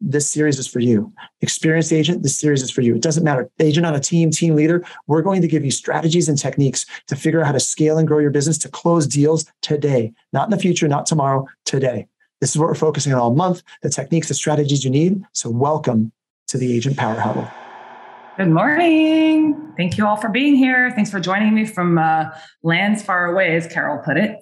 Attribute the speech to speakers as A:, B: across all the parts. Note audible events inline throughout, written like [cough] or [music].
A: this series is for you. Experienced agent, this series is for you. It doesn't matter. Agent on a team, team leader, we're going to give you strategies and techniques to figure out how to scale and grow your business to close deals today, not in the future, not tomorrow, today. This is what we're focusing on all month the techniques, the strategies you need. So, welcome to the Agent Power Huddle.
B: Good morning. Thank you all for being here. Thanks for joining me from uh, lands far away, as Carol put it.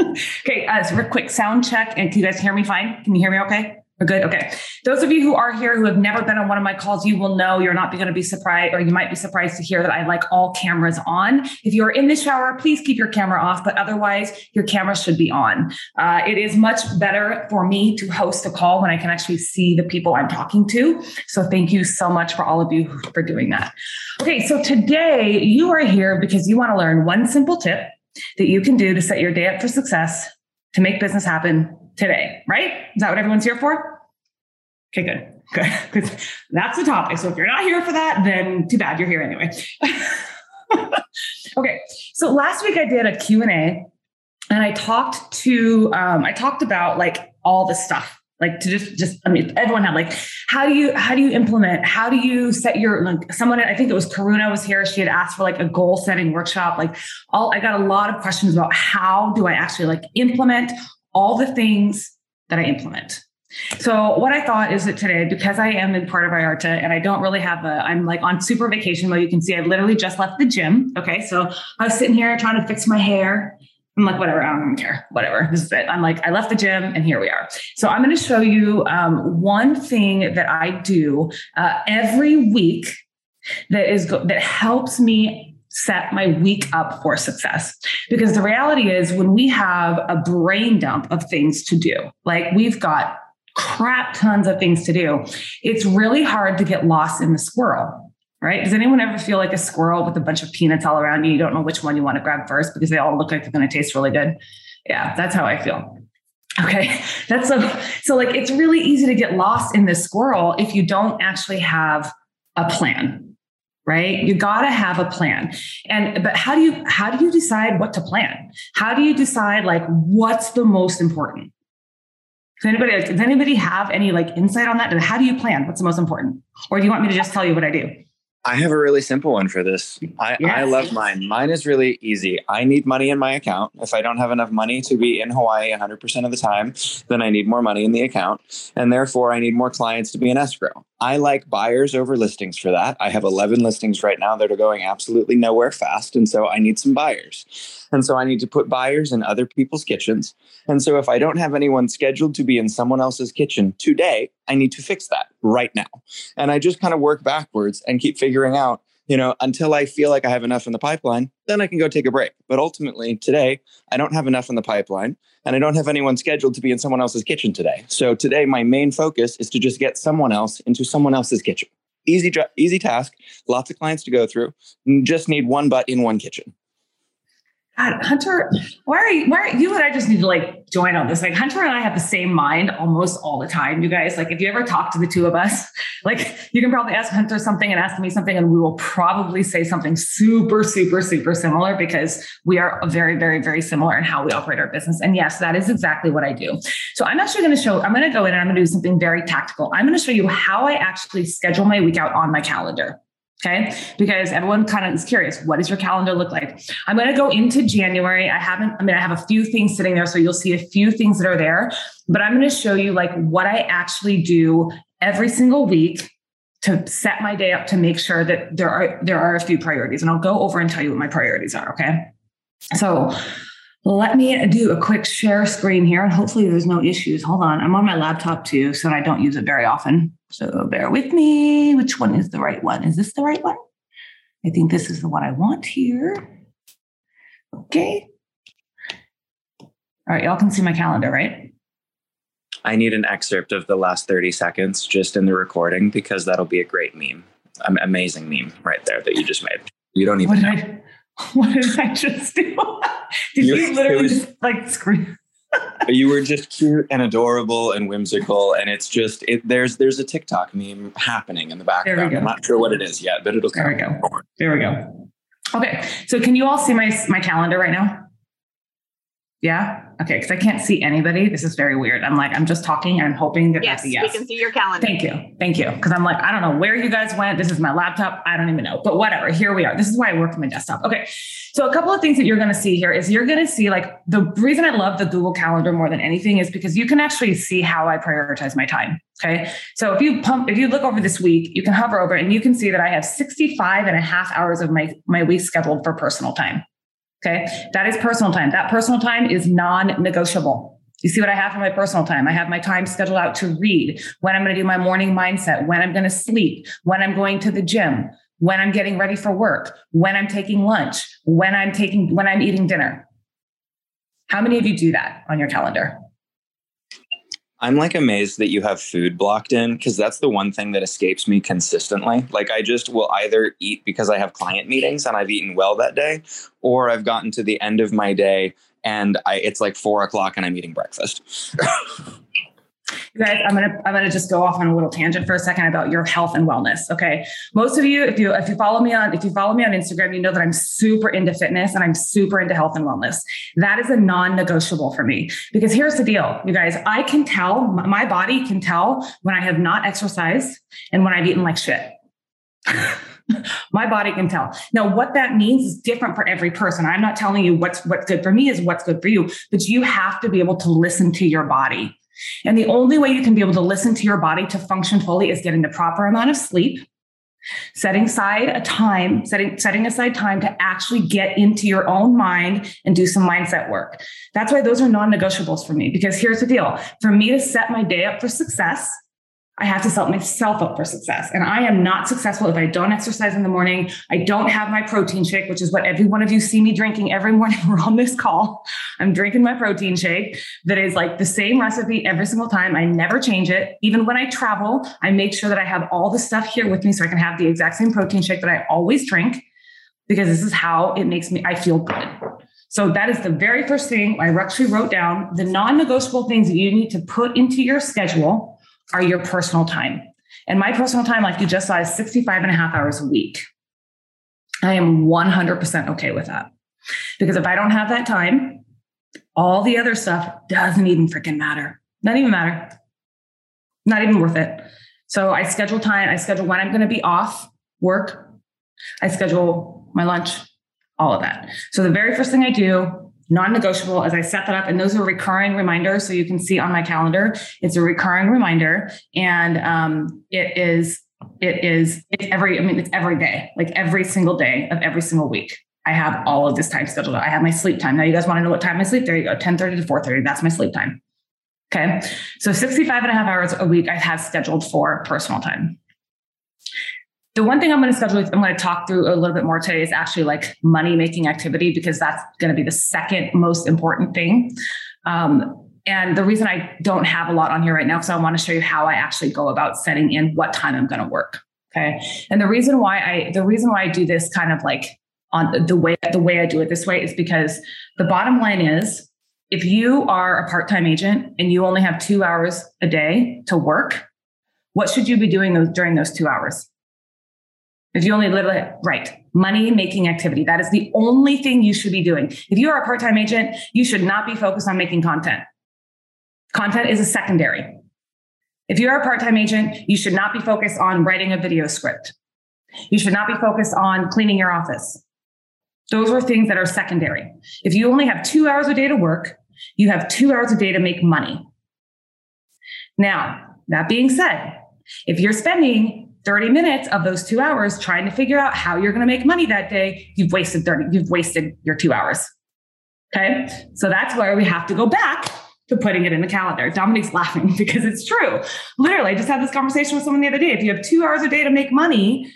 B: [laughs] okay, uh, so real quick sound check. And can you guys hear me fine? Can you hear me okay? We're good. Okay. Those of you who are here who have never been on one of my calls, you will know you're not going to be surprised, or you might be surprised to hear that I like all cameras on. If you're in the shower, please keep your camera off, but otherwise, your camera should be on. Uh, it is much better for me to host a call when I can actually see the people I'm talking to. So thank you so much for all of you for doing that. Okay. So today you are here because you want to learn one simple tip that you can do to set your day up for success to make business happen today, right? Is that what everyone's here for? Okay, good. Good. [laughs] Because that's the topic. So if you're not here for that, then too bad you're here anyway. [laughs] okay. So last week I did a Q&A and I talked to um, I talked about like all the stuff like to just just i mean everyone had like how do you how do you implement how do you set your like someone i think it was karuna was here she had asked for like a goal setting workshop like all i got a lot of questions about how do i actually like implement all the things that I implement. So what I thought is that today, because I am in part of IARTA and I don't really have a, I'm like on super vacation mode. You can see I literally just left the gym. Okay. So I was sitting here trying to fix my hair. I'm like, whatever, I don't care, whatever. This is it. I'm like, I left the gym and here we are. So I'm going to show you um, one thing that I do uh, every week that is go- that helps me set my week up for success. Because the reality is, when we have a brain dump of things to do, like we've got crap tons of things to do, it's really hard to get lost in the squirrel. Right? Does anyone ever feel like a squirrel with a bunch of peanuts all around you? You don't know which one you want to grab first because they all look like they're going to taste really good. Yeah, that's how I feel. Okay. [laughs] That's so, so like it's really easy to get lost in this squirrel if you don't actually have a plan right you got to have a plan and but how do you how do you decide what to plan how do you decide like what's the most important does anybody does anybody have any like insight on that how do you plan what's the most important or do you want me to just tell you what i do
C: I have a really simple one for this. I, yes. I love mine. Mine is really easy. I need money in my account. If I don't have enough money to be in Hawaii 100% of the time, then I need more money in the account. And therefore, I need more clients to be in escrow. I like buyers over listings for that. I have 11 listings right now that are going absolutely nowhere fast. And so I need some buyers. And so I need to put buyers in other people's kitchens. And so if I don't have anyone scheduled to be in someone else's kitchen today, I need to fix that right now. And I just kind of work backwards and keep figuring out, you know, until I feel like I have enough in the pipeline, then I can go take a break. But ultimately, today, I don't have enough in the pipeline and I don't have anyone scheduled to be in someone else's kitchen today. So today, my main focus is to just get someone else into someone else's kitchen. Easy, easy task, lots of clients to go through. Just need one butt in one kitchen.
B: God, Hunter, why are you, why are you and I just need to like join on this? Like Hunter and I have the same mind almost all the time. You guys, like if you ever talk to the two of us, [laughs] like you can probably ask Hunter something and ask me something, and we will probably say something super, super, super similar because we are very, very, very similar in how we operate our business. And yes, that is exactly what I do. So I'm actually going to show, I'm going to go in and I'm going to do something very tactical. I'm going to show you how I actually schedule my week out on my calendar. Okay. Because everyone kind of is curious. What does your calendar look like? I'm going to go into January. I haven't, I mean, I have a few things sitting there. So you'll see a few things that are there, but I'm going to show you like what I actually do every single week to set my day up to make sure that there are, there are a few priorities and I'll go over and tell you what my priorities are. Okay. So let me do a quick share screen here and hopefully there's no issues. Hold on. I'm on my laptop too, so I don't use it very often. So bear with me. Which one is the right one? Is this the right one? I think this is the one I want here. Okay. All right, y'all can see my calendar, right?
C: I need an excerpt of the last 30 seconds just in the recording because that'll be a great meme. An amazing meme right there that you just made. You don't even
B: what
C: know.
B: Did I, [laughs] what did I just do? [laughs] did you, you literally was, just like scream?
C: You were just cute and adorable and whimsical, and it's just it, there's there's a TikTok meme happening in the background. I'm not sure what it is yet, but it'll
B: there we go. There we go. Okay, so can you all see my my calendar right now? Yeah. Okay. Because I can't see anybody. This is very weird. I'm like, I'm just talking. I'm hoping that
D: yes,
B: that's a yes.
D: We can see your calendar.
B: Thank you. Thank you. Because I'm like, I don't know where you guys went. This is my laptop. I don't even know. But whatever. Here we are. This is why I work from my desktop. Okay. So a couple of things that you're going to see here is you're going to see like the reason I love the Google Calendar more than anything is because you can actually see how I prioritize my time. Okay. So if you pump, if you look over this week, you can hover over and you can see that I have 65 and a half hours of my, my week scheduled for personal time. Okay. That is personal time. That personal time is non negotiable. You see what I have for my personal time? I have my time scheduled out to read, when I'm going to do my morning mindset, when I'm going to sleep, when I'm going to the gym, when I'm getting ready for work, when I'm taking lunch, when I'm taking, when I'm eating dinner. How many of you do that on your calendar?
C: I'm like amazed that you have food blocked in because that's the one thing that escapes me consistently. Like I just will either eat because I have client meetings and I've eaten well that day, or I've gotten to the end of my day and I it's like four o'clock and I'm eating breakfast. [laughs]
B: You guys, I'm gonna I'm gonna just go off on a little tangent for a second about your health and wellness. Okay, most of you, if you if you follow me on if you follow me on Instagram, you know that I'm super into fitness and I'm super into health and wellness. That is a non-negotiable for me because here's the deal, you guys. I can tell my body can tell when I have not exercised and when I've eaten like shit. [laughs] my body can tell. Now, what that means is different for every person. I'm not telling you what's what's good for me is what's good for you, but you have to be able to listen to your body. And the only way you can be able to listen to your body to function fully is getting the proper amount of sleep, setting aside a time, setting, setting aside time to actually get into your own mind and do some mindset work. That's why those are non negotiables for me. Because here's the deal for me to set my day up for success, I have to set myself up for success. And I am not successful if I don't exercise in the morning. I don't have my protein shake, which is what every one of you see me drinking every morning [laughs] we're on this call. I'm drinking my protein shake that is like the same recipe every single time. I never change it. Even when I travel, I make sure that I have all the stuff here with me so I can have the exact same protein shake that I always drink because this is how it makes me, I feel good. So that is the very first thing I actually wrote down the non negotiable things that you need to put into your schedule are your personal time. And my personal time, like you just saw, is 65 and a half hours a week. I am 100% okay with that. Because if I don't have that time, all the other stuff doesn't even freaking matter. Not even matter. Not even worth it. So I schedule time. I schedule when I'm going to be off work. I schedule my lunch, all of that. So the very first thing I do non-negotiable as i set that up. And those are recurring reminders. So you can see on my calendar it's a recurring reminder. And um, it is it is it's every i mean it's every day like every single day of every single week i have all of this time scheduled i have my sleep time. Now you guys want to know what time i sleep there you go 10 30 to 4 30 that's my sleep time. Okay? So 65 and a half hours a week i have scheduled for personal time the one thing I'm going to schedule, I'm going to talk through a little bit more today is actually like money making activity because that's going to be the second most important thing. Um, and the reason I don't have a lot on here right now, because I want to show you how I actually go about setting in what time I'm going to work. Okay. And the reason why I, the reason why I do this kind of like on the way, the way I do it this way is because the bottom line is if you are a part-time agent and you only have two hours a day to work, what should you be doing those during those two hours? If you only literally, right, money making activity, that is the only thing you should be doing. If you are a part time agent, you should not be focused on making content. Content is a secondary. If you're a part time agent, you should not be focused on writing a video script. You should not be focused on cleaning your office. Those are things that are secondary. If you only have two hours a day to work, you have two hours a day to make money. Now, that being said, if you're spending 30 minutes of those two hours trying to figure out how you're going to make money that day, you've wasted 30, you've wasted your two hours. Okay. So that's where we have to go back to putting it in the calendar. Dominique's [laughs] laughing because it's true. Literally, I just had this conversation with someone the other day. If you have two hours a day to make money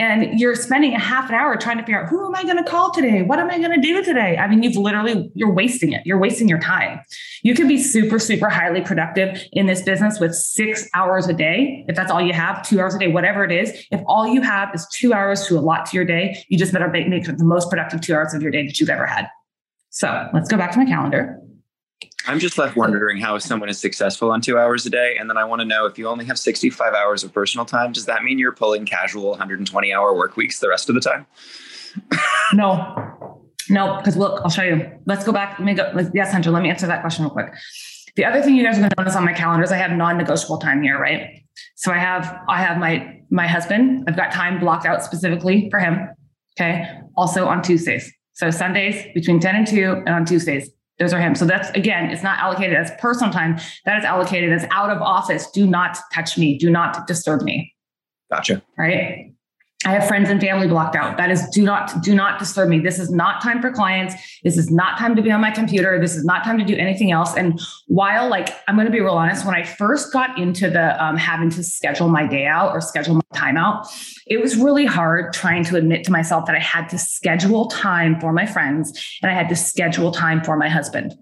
B: and you're spending a half an hour trying to figure out who am I going to call today? What am I going to do today? I mean, you've literally, you're wasting it. You're wasting your time. You can be super, super highly productive in this business with six hours a day. If that's all you have, two hours a day, whatever it is. If all you have is two hours to a lot to your day, you just better make, make the most productive two hours of your day that you've ever had. So let's go back to my calendar.
C: I'm just left wondering how someone is successful on two hours a day. And then I want to know if you only have 65 hours of personal time, does that mean you're pulling casual 120 hour work weeks the rest of the time? [laughs]
B: no, no, because look, I'll show you. Let's go back. Let me go. Yes, Hunter, let me answer that question real quick. The other thing you guys are going to notice on my calendar is I have non-negotiable time here, right? So I have I have my my husband. I've got time blocked out specifically for him. Okay. Also on Tuesdays. So Sundays between 10 and 2 and on Tuesdays those are him. So that's again, it's not allocated as personal time. That is allocated as out of office. Do not touch me. Do not disturb me.
C: Gotcha.
B: Right. I have friends and family blocked out. That is do not do not disturb me. This is not time for clients. This is not time to be on my computer. This is not time to do anything else. And while like I'm going to be real honest, when I first got into the um, having to schedule my day out or schedule my time out, it was really hard trying to admit to myself that I had to schedule time for my friends and I had to schedule time for my husband.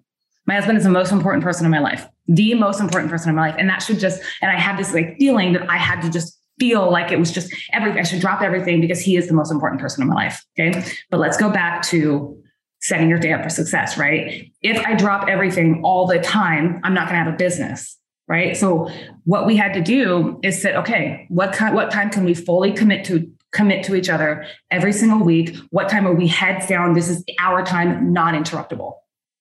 B: My husband is the most important person in my life, the most important person in my life, and that should just. And I had this like feeling that I had to just feel like it was just everything. I should drop everything because he is the most important person in my life. Okay. But let's go back to setting your day up for success, right? If I drop everything all the time, I'm not going to have a business. Right. So what we had to do is say, okay, what kind, what time can we fully commit to commit to each other every single week? What time are we heads down? This is our time, non interruptible.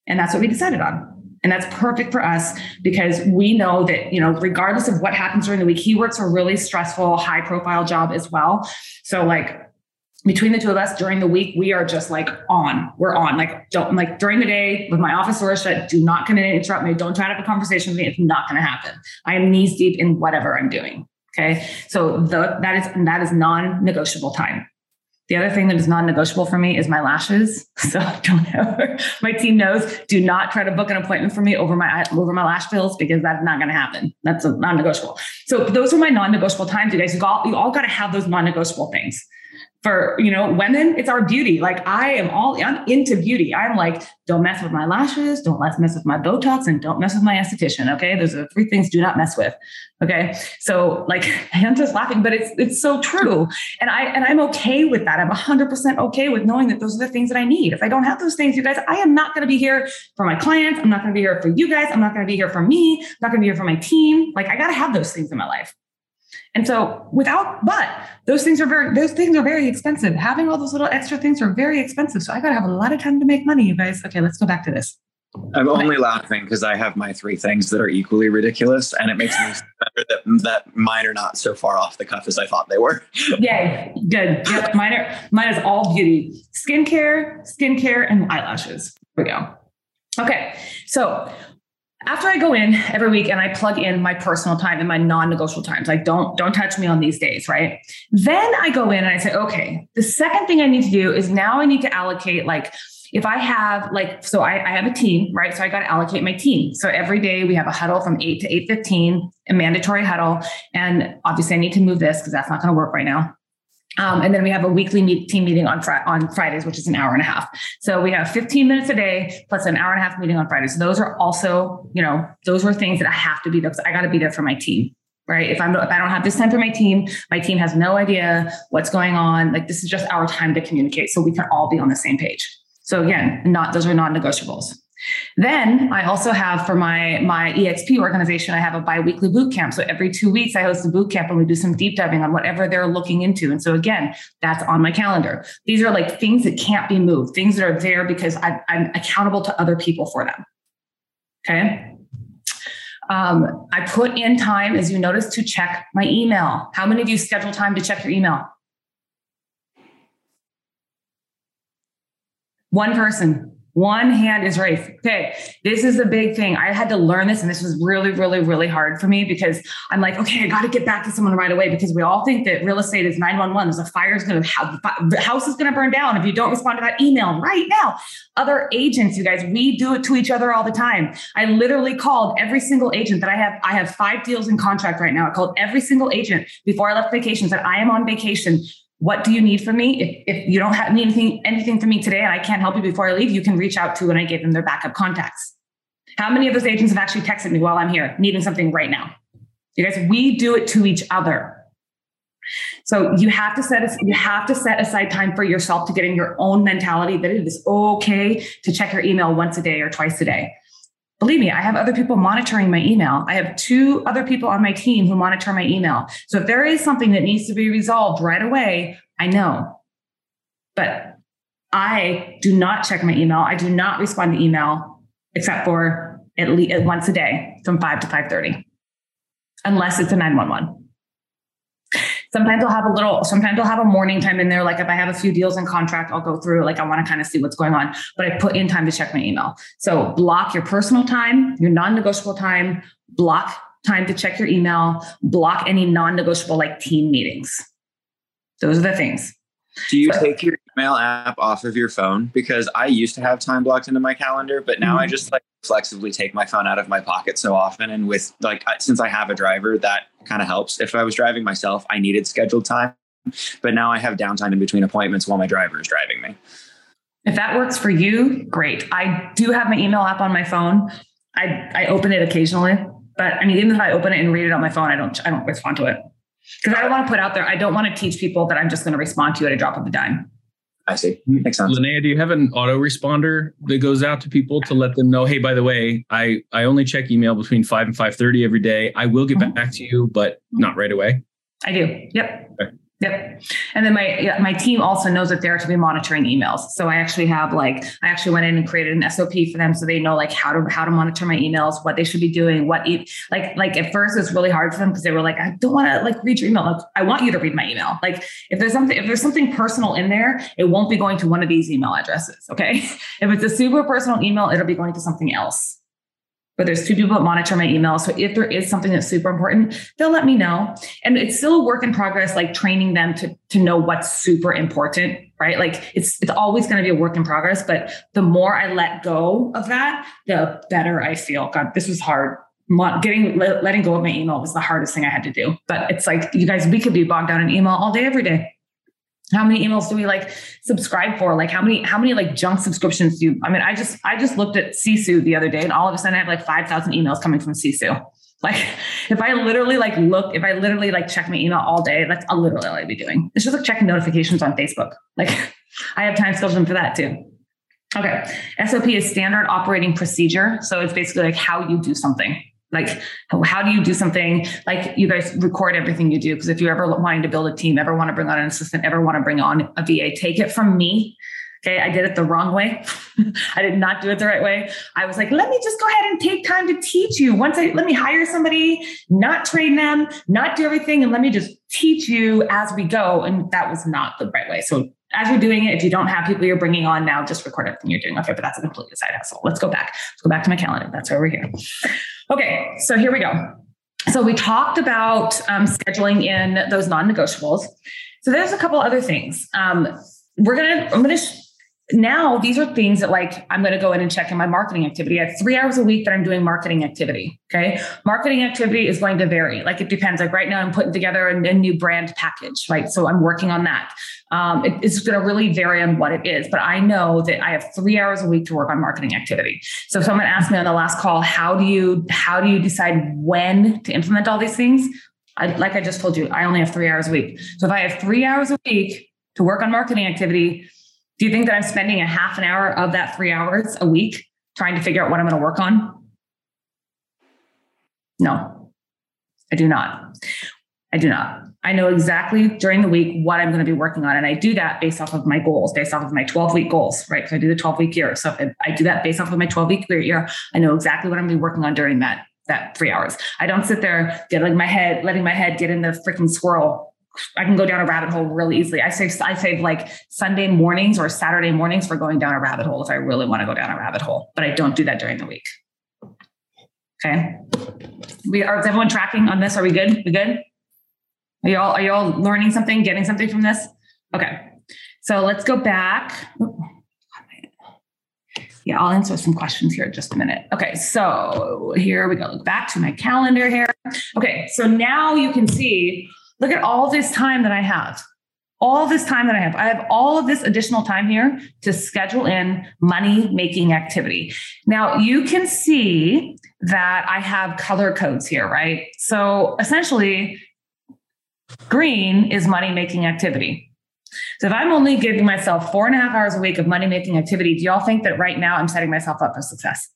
B: And that's what we decided on. And that's perfect for us because we know that, you know, regardless of what happens during the week, he works a really stressful, high profile job as well. So, like, between the two of us during the week, we are just like on. We're on. Like, don't like during the day with my office doors shut, do not come in and interrupt me. Don't try to have a conversation with me. It's not going to happen. I am knees deep in whatever I'm doing. Okay. So the, that is that is non-negotiable time. The other thing that is non-negotiable for me is my lashes. [laughs] So don't ever, my team knows, do not try to book an appointment for me over my over my lash bills because that's not going to happen. That's a non-negotiable. So those are my non-negotiable times, you guys. You all you all got to have those non-negotiable things for you know women it's our beauty. Like i am all i'm into beauty. I'm like don't mess with my lashes. Don't let's mess with my botox and don't mess with my esthetician okay? Those are three things do not mess with okay? So like [laughs] i'm just laughing but it's it's so true. And i and i'm okay with that. I'm 100% okay with knowing that those are the things that i need. If i don't have those things you guys i am not going to be here for my clients. I'm not going to be here for you guys. I'm not going to be here for me. I'm not going to be here for my team. Like i got to have those things in my life and so without, but those things are very, those things are very expensive. Having all those little extra things are very expensive. So I got to have a lot of time to make money, you guys. Okay, let's go back to this.
C: I'm only laughing because I have my three things that are equally ridiculous, and it makes me [laughs] better that that mine are not so far off the cuff as I thought they were.
B: Yay, good. Yep, mine are mine is all beauty, skincare, skincare, and eyelashes. Here we go. Okay, so after I go in every week and I plug in my personal time and my non-negotiable times, like don't don't touch me on these days, right? Then I go in and I say, okay, the second thing I need to do is now I need to allocate like if I have like, so I, I have a team, right? So I got to allocate my team. So every day we have a huddle from 8 to 8.15, a mandatory huddle. And obviously I need to move this because that's not going to work right now. Um, and then we have a weekly meet, team meeting on fr- on Fridays, which is an hour and a half. So we have 15 minutes a day plus an hour and a half meeting on Fridays. So those are also, you know, those are things that I have to be there I got to be there for my team. Right. If I'm if I don't have this time for my team, my team has no idea what's going on. Like this is just our time to communicate. So we can all be on the same page. So again, not those are non-negotiables. Then I also have for my my EXP organization, I have a biweekly boot camp. So every two weeks, I host a boot camp and we do some deep diving on whatever they're looking into. And so again, that's on my calendar. These are like things that can't be moved, things that are there because I, I'm accountable to other people for them. Okay. Um, I put in time, as you notice, to check my email. How many of you schedule time to check your email? One person. One hand is raised. Okay, this is the big thing. I had to learn this, and this was really, really, really hard for me because I'm like, okay, I got to get back to someone right away because we all think that real estate is 911. There's a fire is going to, have the house is going to burn down if you don't respond to that email right now. Other agents, you guys, we do it to each other all the time. I literally called every single agent that I have. I have five deals in contract right now. I called every single agent before I left vacation, said, I am on vacation what do you need from me? If, if you don't have anything, anything from me today and I can't help you before I leave, you can reach out to and I gave them their backup contacts. How many of those agents have actually texted me while I'm here needing something right now? You guys, we do it to each other. So you have to set you have to set aside time for yourself to get in your own mentality that it is okay to check your email once a day or twice a day. Believe me, I have other people monitoring my email. I have two other people on my team who monitor my email. So if there is something that needs to be resolved right away, I know. But I do not check my email. I do not respond to email except for at least once a day from 5 to 5:30. Unless it's a 911. Sometimes I'll have a little, sometimes I'll have a morning time in there. Like if I have a few deals in contract, I'll go through, like I want to kind of see what's going on, but I put in time to check my email. So block your personal time, your non negotiable time, block time to check your email, block any non negotiable like team meetings. Those are the things.
C: Do you so, take your email app off of your phone? Because I used to have time blocked into my calendar, but now mm-hmm. I just like flexibly take my phone out of my pocket so often. And with like, since I have a driver, that kind of helps. If I was driving myself, I needed scheduled time, but now I have downtime in between appointments while my driver is driving me.
B: If that works for you, great. I do have my email app on my phone. I, I open it occasionally, but I mean, even if I open it and read it on my phone, I don't, I don't respond to it because I don't want to put out there. I don't want to teach people that I'm just going to respond to you at a drop of a dime.
C: I see. Makes sense.
D: Linnea, do you have an autoresponder that goes out to people to let them know, hey, by the way, I, I only check email between 5 and 5.30 every day. I will get mm-hmm. back to you, but not right away?
B: I do. Yep. Okay. Yep. And then my my team also knows that they're to be monitoring emails. So I actually have like I actually went in and created an SOP for them so they know like how to how to monitor my emails, what they should be doing, what e- like like at first it's really hard for them because they were like I don't want to like read your email. Like, I want you to read my email. Like if there's something if there's something personal in there, it won't be going to one of these email addresses, okay? [laughs] if it's a super personal email, it'll be going to something else but there's two people that monitor my email. So if there is something that's super important, they'll let me know. And it's still a work in progress, like training them to, to know what's super important, right? Like it's it's always going to be a work in progress. But the more I let go of that, the better I feel. God, this was hard. Getting letting go of my email was the hardest thing I had to do. But it's like you guys, we could be bogged down in email all day, every day how many emails do we like subscribe for? Like how many how many like junk subscriptions do you i mean i just i just looked at sisu the other day and all of a sudden i have like 5000 emails coming from sisu. Like [laughs] if i literally like look if i literally like check my email all day that's literally all i'd be doing. It's just like checking notifications on facebook. Like [laughs] i have time scheduled for that too. Okay. Sop is standard operating procedure. So it's basically like how you do something like how do you do something? Like you guys record everything you do because if you're ever wanting to build a team ever want to bring on an assistant ever want to bring on a va take it from me okay? I did it the wrong way. [laughs] I did not do it the right way. I was like let me just go ahead and take time to teach you. Once i let me hire somebody not train them not do everything and let me just teach you as we go. And that was not the right way. So as you're doing it, if you don't have people you're bringing on now, just record everything you're doing. Okay, but that's a complete side hustle. Let's go back. Let's go back to my calendar. That's over here. Okay, so here we go. So we talked about um, scheduling in those non-negotiables. So there's a couple other things. Um, we're gonna. I'm gonna. Sh- now these are things that like i'm going to go in and check in my marketing activity. I have three hours a week that i'm doing marketing activity okay? Marketing activity is going to vary. Like it depends. Like right now i'm putting together a, a new brand package right? So i'm working on that. Um, it, it's going to really vary on what it is but i know that i have three hours a week to work on marketing activity. So if someone asked me on the last call how do you how do you decide when to implement all these things? I, like i just told you i only have three hours a week. So if i have three hours a week to work on marketing activity do you think that I'm spending a half an hour of that three hours a week trying to figure out what I'm going to work on? No, I do not. I do not. I know exactly during the week what I'm going to be working on. And I do that based off of my goals, based off of my 12 week goals, right? Because I do the 12 week year. So if I do that based off of my 12 week year, I know exactly what I'm going to be working on during that that three hours. I don't sit there getting my head, letting my head get in the freaking swirl I can go down a rabbit hole really easily. I save I save like Sunday mornings or Saturday mornings for going down a rabbit hole if I really want to go down a rabbit hole, but I don't do that during the week. Okay. We are is everyone tracking on this? Are we good? We good? Are y'all are y'all learning something, getting something from this? Okay. So let's go back. Yeah, I'll answer some questions here in just a minute. Okay, so here we go. Look back to my calendar here. Okay, so now you can see Look at all this time that I have. all this time that I have. I have all of this additional time here to schedule in money making activity. Now you can see that I have color codes here, right? So essentially, green is money making activity. So if I'm only giving myself four and a half hours a week of money making activity, do y'all think that right now I'm setting myself up for success?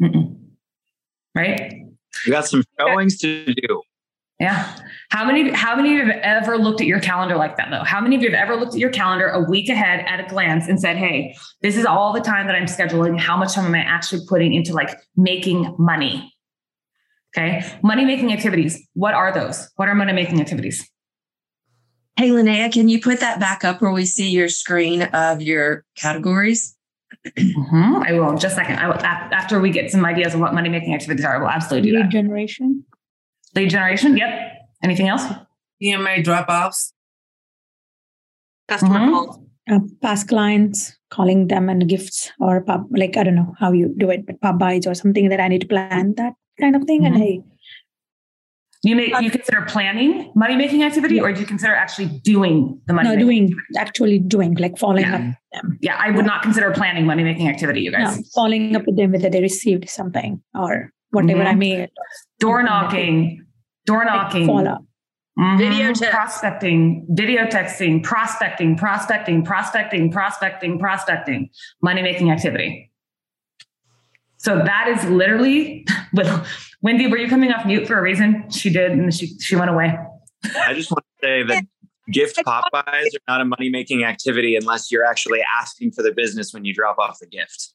B: Mm-mm. Right?
C: You got some [laughs] showings to do.
B: Yeah. How many how many of you have ever looked at your calendar like that though? How many of you have ever looked at your calendar a week ahead at a glance and said, "Hey, this is all the time that I'm scheduling. How much time am I actually putting into like making money?" Okay? Money making activities. What are those? What are money making activities?
E: Hey, Linnea, can you put that back up where we see your screen of your categories?
B: Mm-hmm. I will just a second. I will, after we get some ideas of what money making activities are, I will absolutely do
F: Lead
B: that.
F: generation.
B: Lead generation. Yep. Anything else?
G: CMA drop offs, customer
B: Mhm.
G: calls.
F: Uh, past clients, calling them and gifts or pub, like, I don't know how you do it, but pop-bys or something that I need to plan that kind of thing. And
B: Mhm.
F: hey,
B: You may you consider planning money making activity, or do you consider actually doing the money?
F: no, doing, actually doing, like following
B: Yeah.
F: up with them.
B: Yeah, I would not consider planning money making activity, you guys No,
F: following up with them whether they received something or whatever I
B: Mhm.
F: made.
B: Door knocking, door knocking,
F: Follow up.
B: Mhm.
E: Video text.
B: prospecting, video texting, prospecting, prospecting, prospecting, prospecting, prospecting, money making activity. So that is literally, [laughs] Wendy, were you coming off mute for a reason? She did, and she she went away.
C: I just want to say that [laughs] gift pop-bys are not a money making activity unless you're actually asking for the business when you drop off the gift.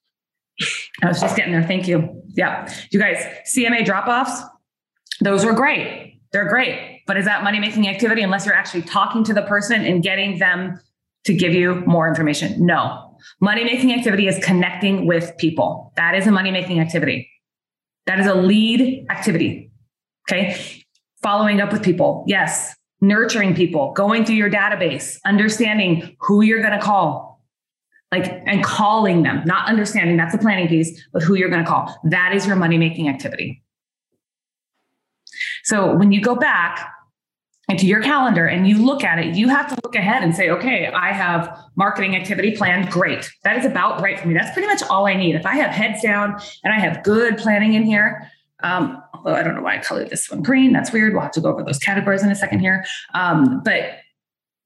B: I was just getting there. Thank you. Yeah. You guys, CMA drop offs, those were great. They're great. But is that money making activity unless you're actually talking to the person and getting them to give you more information? No. Money making activity is connecting with people. That is a money making activity. That is a lead activity. Okay. Following up with people. Yes. Nurturing people, going through your database, understanding who you're going to call, like and calling them not understanding that's the planning piece but who you're going to call that is your money making activity so when you go back into your calendar and you look at it you have to look ahead and say okay i have marketing activity planned. Great. That is about right for me. That's pretty much all i need. If i have heads down and i have good planning in here um, although i don't know why i colored this one green. That's weird. We'll have to go over those categories in a second here. Um, but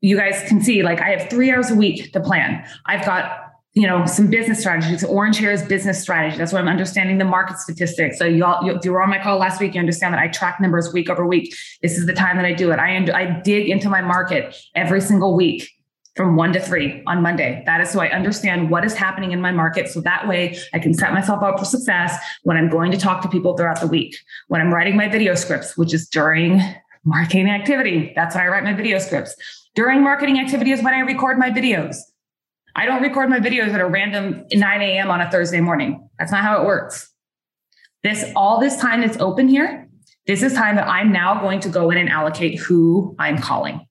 B: you guys can see like I have three hours a week to plan. I've got you know some business strategies. Orange hair is business strategy. That's why I'm understanding the market statistics. So you all, you, you were on my call last week, you understand that I track numbers week over week. This is the time that I do it. I I dig into my market every single week from one to three on Monday. That is so I understand what is happening in my market. So that way I can set myself up for success when I'm going to talk to people throughout the week. When I'm writing my video scripts, which is during marketing activity. That's when I write my video scripts. During marketing activity is when I record my videos. I don't record my videos at a random 9 a.m. on a Thursday morning. That's not how it works. This all this time that's open here, this is time that I'm now going to go in and allocate who I'm calling.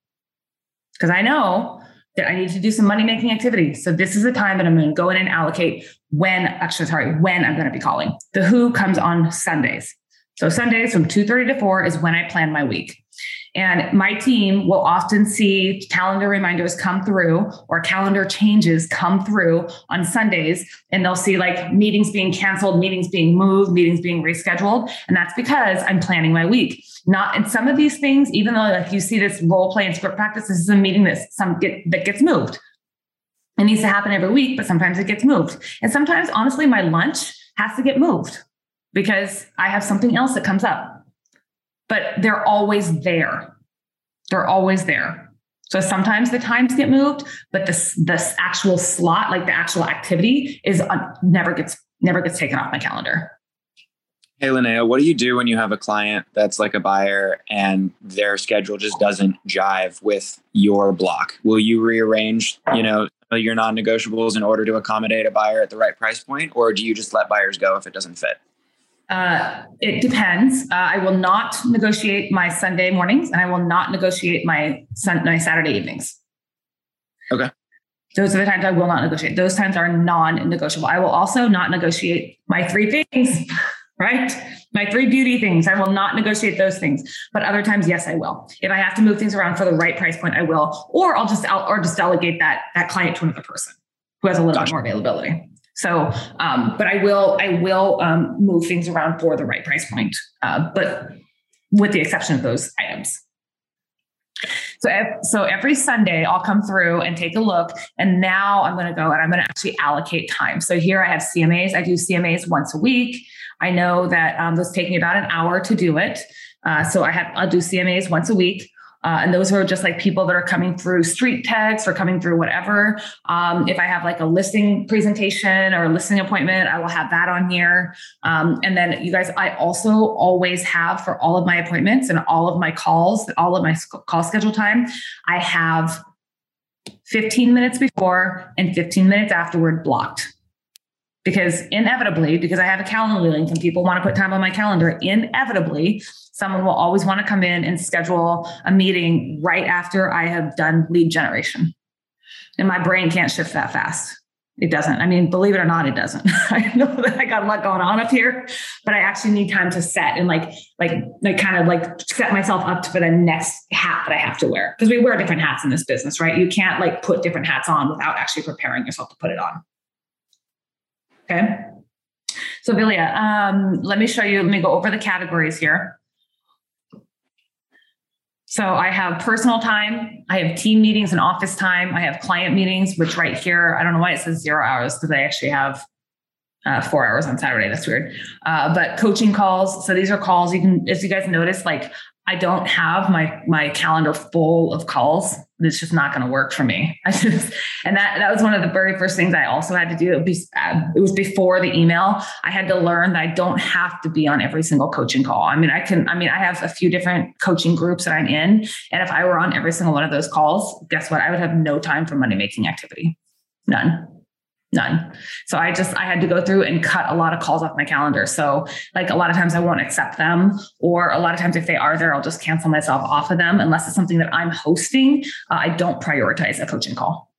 B: Because I know that I need to do some money making activity. So this is the time that I'm going to go in and allocate when, actually, sorry, when I'm going to be calling. The who comes on Sundays. So Sundays from 2:30 to 4 is when I plan my week. And my team will often see calendar reminders come through or calendar changes come through on Sundays. And they'll see like meetings being canceled, meetings being moved, meetings being rescheduled. And that's because I'm planning my week. Not in some of these things, even though like you see this role play and script practice, this is a meeting that some get that gets moved. It needs to happen every week, but sometimes it gets moved. And sometimes, honestly, my lunch has to get moved because I have something else that comes up but they're always there. They're always there. So sometimes the times get moved, but this this actual slot, like the actual activity, is uh, never gets never gets taken off my calendar.
C: Hey, Linnea, what do you do when you have a client that's like a buyer and their schedule just doesn't jive with your block? Will you rearrange, you know, your non-negotiables in order to accommodate a buyer at the right price point, or do you just let buyers go if it doesn't fit?
B: Uh, it depends. Uh, I will not negotiate my Sunday mornings, and I will not negotiate my sun, my Saturday evenings.
C: Okay.
B: Those are the times I will not negotiate. Those times are non-negotiable. I will also not negotiate my three things. [laughs] right? My three beauty things, I will not negotiate those things. But other times, yes, I will. If I have to move things around for the right price point, I will. Or I'll just out or just delegate that that client to another person who has a little gotcha. bit more availability. So, um, but I will I will um, move things around for the right price point, uh, but with the exception of those items. So, so every Sunday I'll come through and take a look. And now I'm going to go and I'm going to actually allocate time. So here I have CMAs. I do CMAs once a week. I know that um, those take me about an hour to do it. Uh, so I have I'll do CMAs once a week. Uh, and those are just like people that are coming through street text or coming through whatever. Um, if I have like a listing presentation or a listing appointment, I will have that on here. Um, and then you guys, I also always have for all of my appointments and all of my calls, all of my call schedule time, I have 15 minutes before and 15 minutes afterward blocked because inevitably, because I have a calendar link and people want to put time on my calendar, inevitably, someone will always want to come in and schedule a meeting right after I have done lead generation. And my brain can't shift that fast. It doesn't. I mean, believe it or not, it doesn't. [laughs] I know that I got a lot going on up here, but I actually need time to set and like, like, like kind of like set myself up for the next hat that I have to wear. Because we wear different hats in this business, right? You can't like put different hats on without actually preparing yourself to put it on. Okay. So Vilya, um, let me show you, let me go over the categories here. So I have personal time, I have team meetings and office time, I have client meetings, which right here, I don't know why it says zero hours because I actually have uh, four hours on Saturday. That's weird. Uh, but coaching calls. So these are calls you can, as you guys notice, like I don't have my my calendar full of calls. It's just not going to work for me. [laughs] I just and that that was one of the very first things I also had to do. It was, uh, it was before the email. I had to learn that I don't have to be on every single coaching call. I mean, I can. I mean, I have a few different coaching groups that I'm in, and if I were on every single one of those calls, guess what? I would have no time for money making activity. None none. So i just i had to go through and cut a lot of calls off my calendar. So like a lot of times i won't accept them or a lot of times if they are there i'll just cancel myself off of them. Unless it's something that i'm hosting uh, i don't prioritize a coaching call.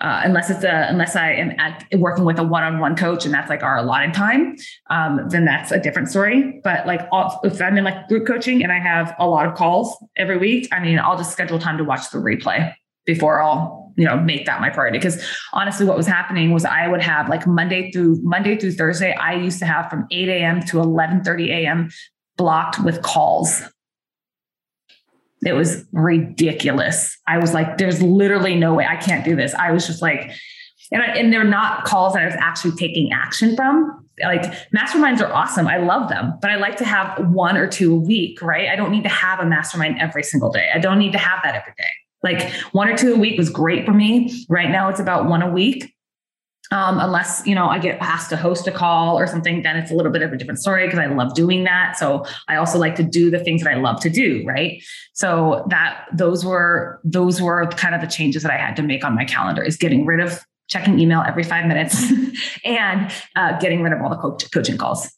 B: Uh, unless it's a unless I am at, working with a one-on-one coach and that's like our allotted time, um, then that's a different story. But like all, if I'm in like group coaching and I have a lot of calls every week, I mean, I'll just schedule time to watch the replay before I'll you know make that my priority. Because honestly what was happening was i would have like monday through monday through thursday i used to have from 8 a.m to 11 30 a.m blocked with calls. It was ridiculous. I was like there's literally no way i can't do this. I was just like and, I, and they're not calls that i was actually taking action from. Like masterminds are awesome. I love them but i like to have one or two a week right? I don't need to have a mastermind every single day. I don't need to have that every day like one or two a week was great for me. Right now it's about one a week. Um, unless you know I get asked to host a call or something, then it's a little bit of a different story because I love doing that. So I also like to do the things that I love to do, right? So that those were those were kind of the changes that I had to make on my calendar is getting rid of checking email every five minutes [laughs] and uh, getting rid of all the coach, coaching calls.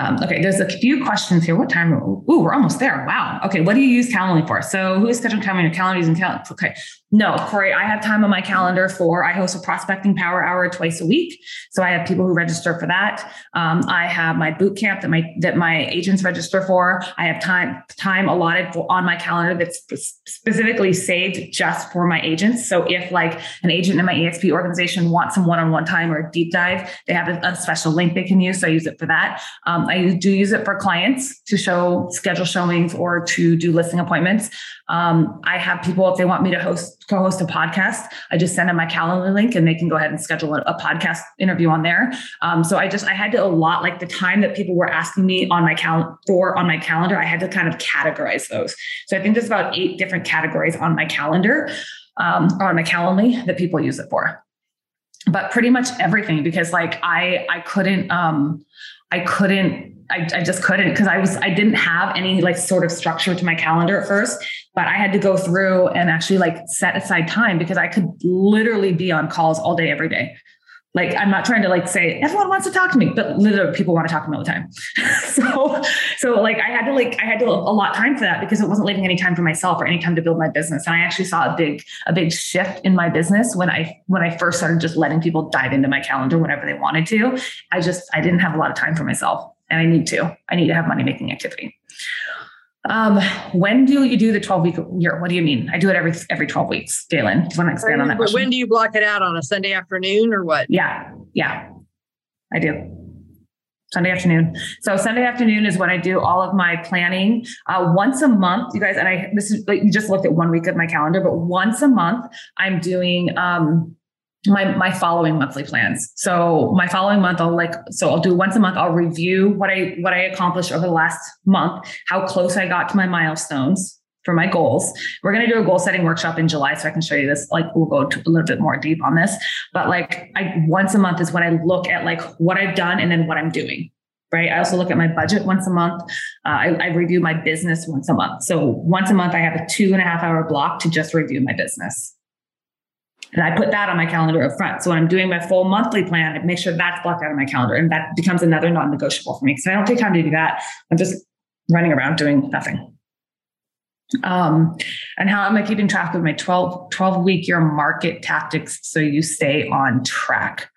B: Um, okay, there's a few questions here. What time? Ooh, we're almost there. Wow. Okay, what do you use Calendly for? So, who is scheduling time on your calendar? Okay, no, Corey, I have time on my calendar for, I host a prospecting power hour twice a week. So I have people who register for that. Um, I have my boot camp that my, that my agents register for. I have time, time allotted for, on my calendar that's specifically saved just for my agents. So if like an agent in my EXP organization wants some one-on-one time or a deep dive, they have a, a special link they can use. So I use it for that. Um, I do use it for clients to show schedule showings or to do listing appointments. Um, I have people, if they want me to host, co-host a podcast, I just send them my calendar link and they can go ahead and schedule a, a podcast interview on there. Um, so I just, I had to allot like the time that people were asking me on my calendar for on my calendar, I had to kind of categorize those. So I think there's about eight different categories on my calendar, um, on my Calendly that people use it for. But pretty much everything because like I, I couldn't, um, I couldn't I, I, just couldn't because I was I didn't have any like sort of structure to my calendar at first, but I had to go through and actually like set aside time because I could literally be on calls all day every day. Like I'm not trying to like say everyone wants to talk to me, but literally people want to talk to me all the time. [laughs] so so like I had to like I had to allot time for that because it wasn't leaving any time for myself or any time to build my business. And I actually saw a big a big shift in my business when I when I first started just letting people dive into my calendar whenever they wanted to. I just I didn't have a lot of time for myself and I need to. I need to have money making activity. Um, when do you do the 12 week year? What do you mean? I do it every every 12 weeks. Galen, do you want to expand on that?
H: But
B: Question?
H: when do you block it out on a Sunday afternoon or what?
B: Yeah, yeah, I do. Sunday afternoon. So Sunday afternoon is when I do all of my planning. Uh, once a month, you guys, and I this is like you just looked at one week of my calendar, but once a month I'm doing um my my following monthly plans. So my following month I'll like so I'll do once a month I'll review what I what I accomplished over the last month, how close I got to my milestones for my goals. We're going to do a goal setting workshop in July so I can show you this like we'll go a little bit more deep on this, but like I once a month is when I look at like what I've done and then what I'm doing. Right. I also look at my budget once a month. Uh, I, I review my business once a month. So once a month, I have a two and a half hour block to just review my business. And I put that on my calendar up front. So when I'm doing my full monthly plan, I make sure that's blocked out of my calendar. And that becomes another non negotiable for me. because I don't take time to do that. I'm just running around doing nothing. Um, and how am I keeping track of my 12, 12 week year market tactics so you stay on track?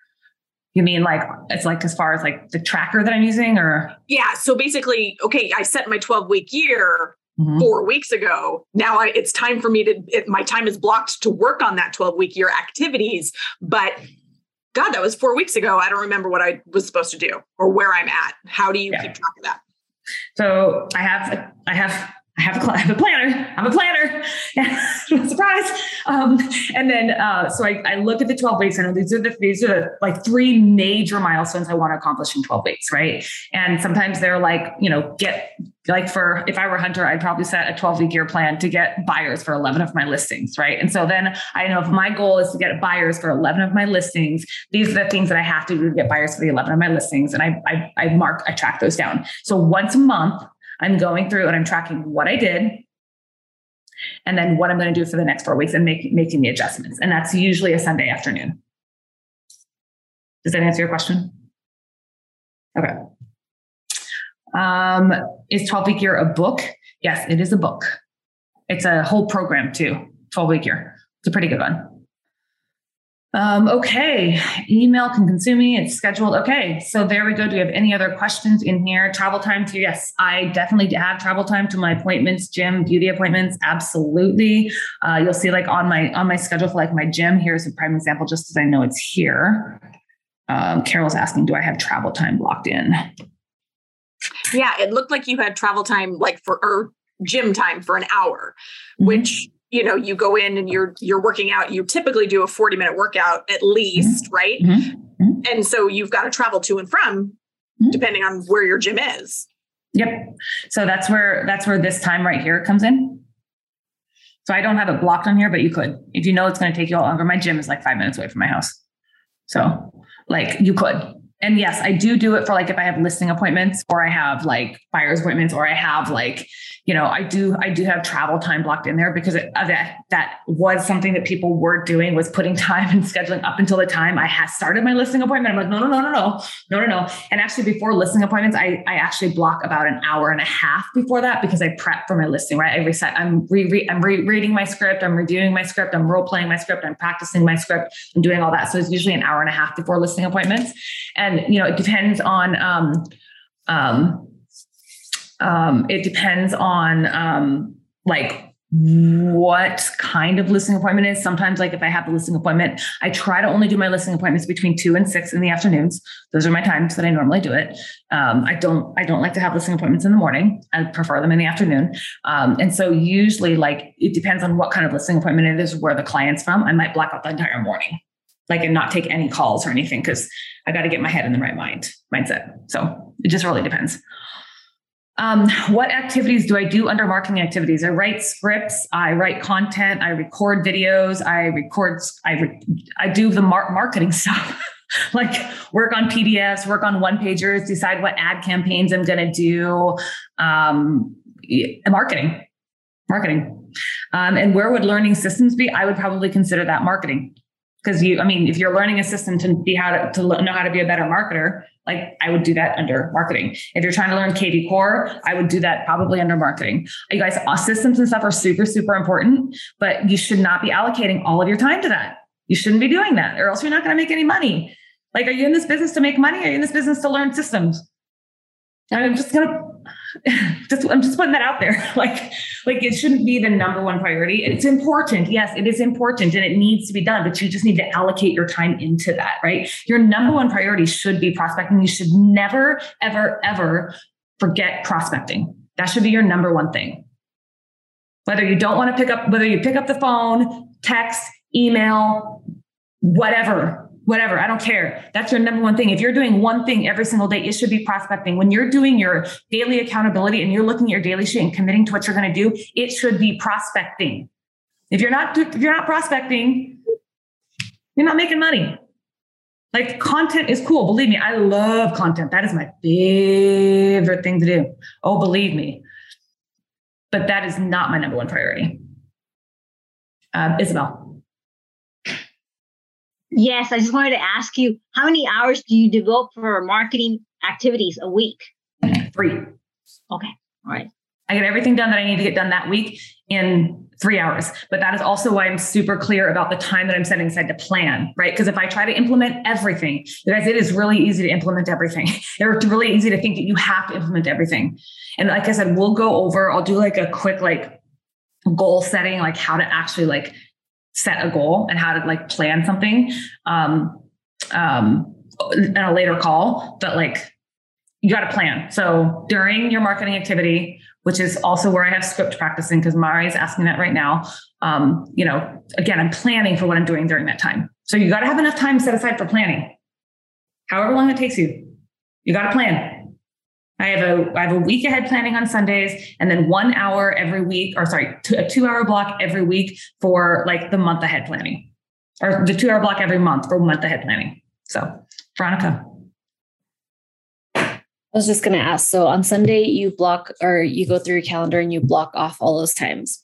B: You mean like it's like as far as like the tracker that I'm using or
I: Yeah. So basically, okay, I set my 12 week year
B: Mhm.
I: four weeks ago. Now I, it's time for me to, it, my time is blocked to work on that 12 week year activities. But God, that was four weeks ago. I don't remember what I was supposed to do or where I'm at. How do you
B: Yeah.
I: keep track of that?
B: So I have, I have, I have have a planner. I'm a planner. [laughs] Surprise. Um, and then, uh, so I, I look at the 12 weeks. I know these are the these are the like three major milestones I want to accomplish in 12 weeks, right? And sometimes they're like, you know, get like for if I were Hunter, I'd probably set a 12 week year plan to get buyers for 11 of my listings, right? And so then I know if my goal is to get buyers for 11 of my listings, these are the things that I have to do to get buyers for the 11 of my listings, and I I, I mark I track those down. So once a month. I'm going through and I'm tracking what I did and then what I'm going to do for the next four weeks and make, making the adjustments. And that's usually a Sunday afternoon. Does that answer your question? Okay. Um, is 12 week year a book? Yes, it is a book. It's a whole program too, 12 week year. It's a pretty good one. Um, okay, email can consume me. It's scheduled. Okay, so there we go. Do you have any other questions in here? Travel time to yes, I definitely have travel time to my appointments, gym, beauty appointments. Absolutely. Uh, you'll see like on my on my schedule for like my gym. Here's a prime example, just as I know it's here. Um, Carol's asking, do I have travel time blocked in?
I: Yeah, it looked like you had travel time like for or gym time for an hour,
B: Mhm.
I: which you know you go in and you're you're working out. You typically do a 40 minute workout at least, right?
B: Mhm. Mhm.
I: And so you've got to travel to and from
B: Mhm.
I: depending on where your gym is.
B: Yep. So that's where that's where this time right here comes in. So I don't have it blocked on here, but you could. If you know it's going to take you all longer, my gym is like five minutes away from my house. So like you could. And yes, I do do it for like if I have listing appointments or I have like buyer's appointments or I have like, you know, I do I do have travel time blocked in there because that that was something that people were doing was putting [laughs] time and scheduling up until the time I had started my listing appointment. I'm like, no, no, no, no, no, no, no, no. And actually before listing appointments, I I actually block about an hour and a half before that because I prep for my listing, right? I reset, I'm re I'm rereading my script, I'm reviewing my script, I'm role playing my script, I'm practicing my script, I'm doing all that. So it's usually an hour and a half before listing appointments. And you know, it depends on um um um it depends on um like what kind of listing appointment is. Sometimes, like if I have a listing appointment, I try to only do my listing appointments between two and six in the afternoons. Those are my times that I normally do it. Um, I don't I don't like to have listing appointments in the morning. I prefer them in the afternoon. Um, and so usually, like it depends on what kind of listing appointment it is, where the client's from. I might block out the entire morning, like and not take any calls or anything because I got to get my head in the right mind mindset. So it just really depends. Um, what activities do I do under marketing activities? I write scripts, I write content, I record videos, I record, I, re- I do the mar- marketing [laughs] stuff. like work on PDFs, work on one pagers, decide what ad campaigns I'm going to do. Um, marketing, marketing. Um, and where would learning systems be? I would probably consider that marketing because you, I mean, if you're learning a system to be how to, to know how to be a better marketer, like I would do that under marketing. If you're trying to learn kvCORE, I would do that probably under marketing. You guys, systems and stuff are super, super important, but you should not be allocating all of your time to that. You shouldn't be doing that, or else you're not going to make any money. Like, are you in this business to make money? Are you in this business to learn systems? and I'm just gonna [laughs] just I'm just putting that out there. [laughs] like, like it shouldn't be the number one priority. It's important. Yes, it is important and it needs to be done, but you just need to allocate your time into that, right? Your number one priority should be prospecting. You should never, ever, ever forget prospecting. That should be your number one thing. Whether you don't want to pick up, whether you pick up the phone, text, email, whatever, whatever. I don't care. That's your number one thing. If you're doing one thing every single day, it should be prospecting. When you're doing your daily accountability and you're looking at your daily sheet and committing to what you're going to do, it should be prospecting. If you're not if you're not prospecting, you're not making money. Like content is cool. Believe me, I love content. That is my favorite thing to do. Oh, believe me. But that is not my number one priority. Um, Isabel.
J: Yes, I just wanted to ask you how many hours do you devote for marketing activities a week?
B: Three.
J: Okay. All right.
B: I get everything done that I need to get done that week in three hours. But that is also why I'm super clear about the time that I'm setting aside to plan, right? Because if I try to implement everything, you guys, it is really easy to implement everything. [laughs] It's really easy to think that you have to implement everything. And like I said, we'll go over, I'll do like a quick like goal setting, like how to actually like set a goal and how to like plan something um, um, in a later call. But like you got to plan. So during your marketing activity, which is also where I have script practicing because Mari is asking that right now. Um, you know, again, I'm planning for what I'm doing during that time. So you got to have enough time set aside for planning. However long it takes you, you got to plan. I have a I have a week ahead planning on Sundays, and then one hour every week, or sorry, a two hour block every week for like the month ahead planning, or the two hour block every month for month ahead planning. So, Veronica.
K: I was just going to ask. So on Sunday, you block or you go through your calendar and you block off all those times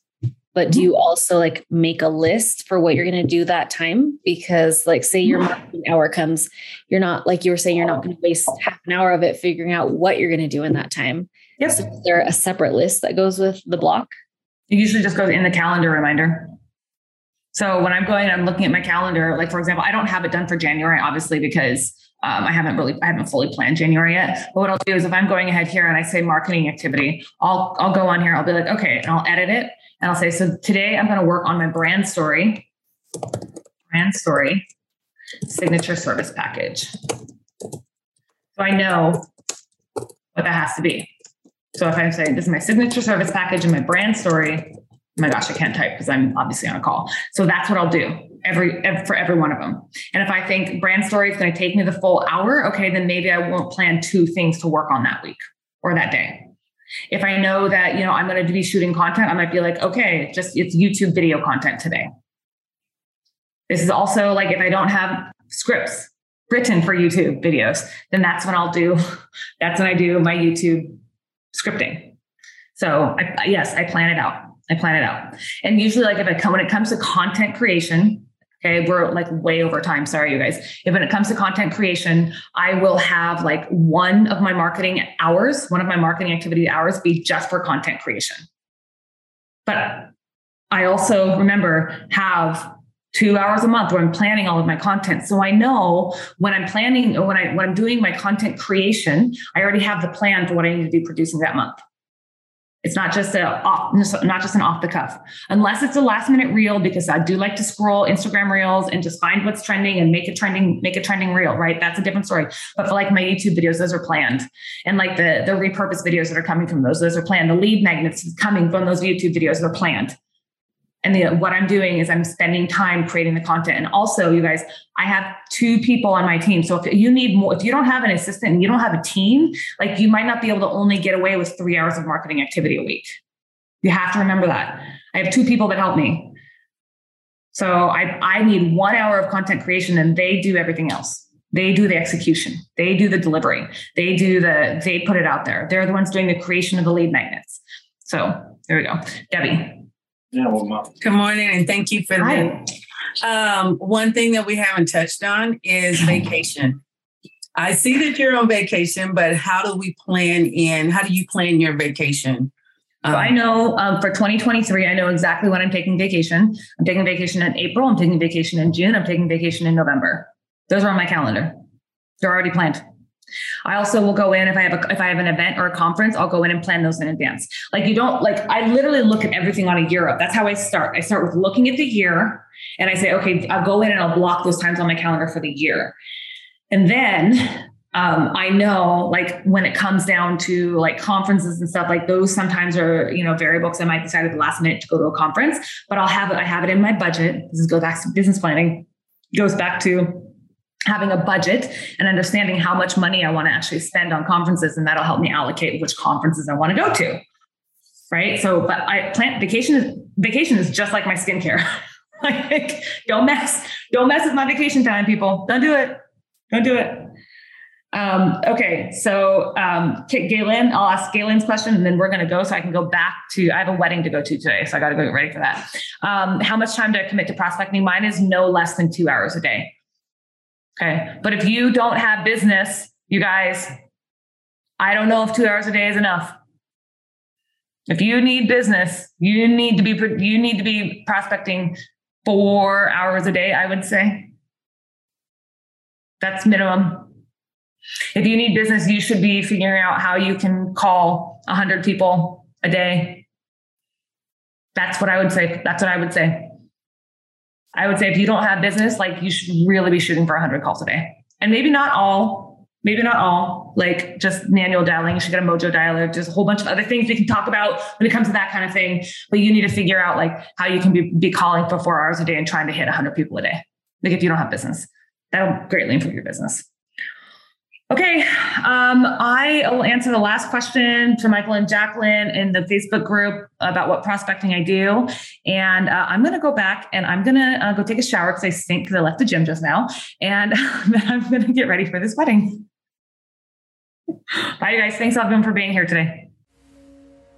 K: but do you mm-hmm. also like make a list for what you're going to do that time? Because like say your marketing hour comes you're not like you were saying you're not going to waste half an hour of it figuring out what you're going to do in that time.
B: Yes
K: so is there a separate list that goes with the block?
B: It usually just goes in the calendar reminder. So when i'm going i'm looking at my calendar like for example i don't have it done for january obviously because um, I haven't really, I haven't fully planned January yet. But what I'll do is if I'm going ahead here and I say marketing activity, I'll, I'll go on here. I'll be like, okay, and I'll edit it and I'll say, so today I'm going to work on my brand story, brand story, signature service package. So I know what that has to be. So if I'm saying this is my signature service package and my brand story, oh my gosh, I can't type because I'm obviously on a call. So that's what I'll do every, for every one of them. And if I think brand story is going to take me the full hour, okay, then maybe I won't plan two things to work on that week or that day. If I know that, you know, I'm going to be shooting content, I might be like, okay, just it's YouTube video content today. This is also like if I don't have scripts written for YouTube videos, then that's when I'll do, [laughs] that's when I do my YouTube scripting. So I, yes, I plan it out. I plan it out. And usually like if I come, when it comes to content creation, Okay, we're like way over time. Sorry, you guys. If when it comes to content creation, I will have like one of my marketing hours, one of my marketing activity hours be just for content creation. But I also remember have two hours a month where I'm planning all of my content. So I know when I'm planning when I when I'm doing my content creation, I already have the plan for what I need to be producing that month. It's not just a off, not just an off the cuff, unless it's a last minute reel. Because I do like to scroll Instagram reels and just find what's trending and make it trending, make a trending reel. Right, that's a different story. But for like my YouTube videos, those are planned, and like the the repurposed videos that are coming from those, those are planned. The lead magnets coming from those YouTube videos, they're planned. And the, what I'm doing is I'm spending time creating the content. And also, you guys, I have two people on my team. So if you need more, if you don't have an assistant and you don't have a team, like you might not be able to only get away with three hours of marketing activity a week. You have to remember that. I have two people that help me. So I, I need one hour of content creation and they do everything else. They do the execution. They do the delivery. They do the, they put it out there. They're the ones doing the creation of the lead magnets. So there we go. Debbie.
G: Yeah, well, Good morning, and thank you for that. Um, one thing that we haven't touched on is [laughs] vacation. I see that you're on vacation, but how do we plan in? How do you plan your vacation?
B: Um, so I know um, for 2023, I know exactly when I'm taking vacation. I'm taking vacation in April. I'm taking vacation in June. I'm taking vacation in November. Those are on my calendar. They're already planned. I also will go in if I have a if I have an event or a conference, I'll go in and plan those in advance. Like you don't like I literally look at everything on a year up. That's how I start. I start with looking at the year and I say, okay, I'll go in and I'll block those times on my calendar for the year. And then um, I know like when it comes down to like conferences and stuff, like those sometimes are, you know, variables I might decide at the last minute to go to a conference, but I'll have it, I have it in my budget. This is back to business planning, goes back to having a budget and understanding how much money I want to actually spend on conferences. And that'll help me allocate which conferences I want to go to. Right. So, but I plan vacation, vacation is just like my skincare. [laughs] like don't mess, don't mess with my vacation time, people. Don't do it. Don't do it. Um, okay, so um, Galen, I'll ask Galen's question and then we're going to go so I can go back to, I have a wedding to go to today, so I got to go get ready for that. Um, how much time do I commit to prospecting? Mine is no less than two hours a day. Okay, but if you don't have business, you guys, I don't know if two hours a day is enough. If you need business, you need to be you need to be prospecting four hours a day. I would say that's minimum. If you need business, you should be figuring out how you can call 100 people a day. That's what I would say. That's what I would say. I would say if you don't have business, like you should really be shooting for 100 calls a day. And maybe not all, maybe not all, like just manual dialing. You should get a mojo dialer. There's a whole bunch of other things we can talk about when it comes to that kind of thing. But you need to figure out like how you can be, be calling for four hours a day and trying to hit 100 people a day. Like if you don't have business, that'll greatly improve your business. Okay, um, I will answer the last question to Michael and Jacqueline in the Facebook group about what prospecting I do. And uh, I'm going to go back and I'm going to uh, go take a shower because I stink because I left the gym just now. And [laughs] then I'm going to get ready for this wedding. Bye, you guys. Thanks, everyone, for being here today.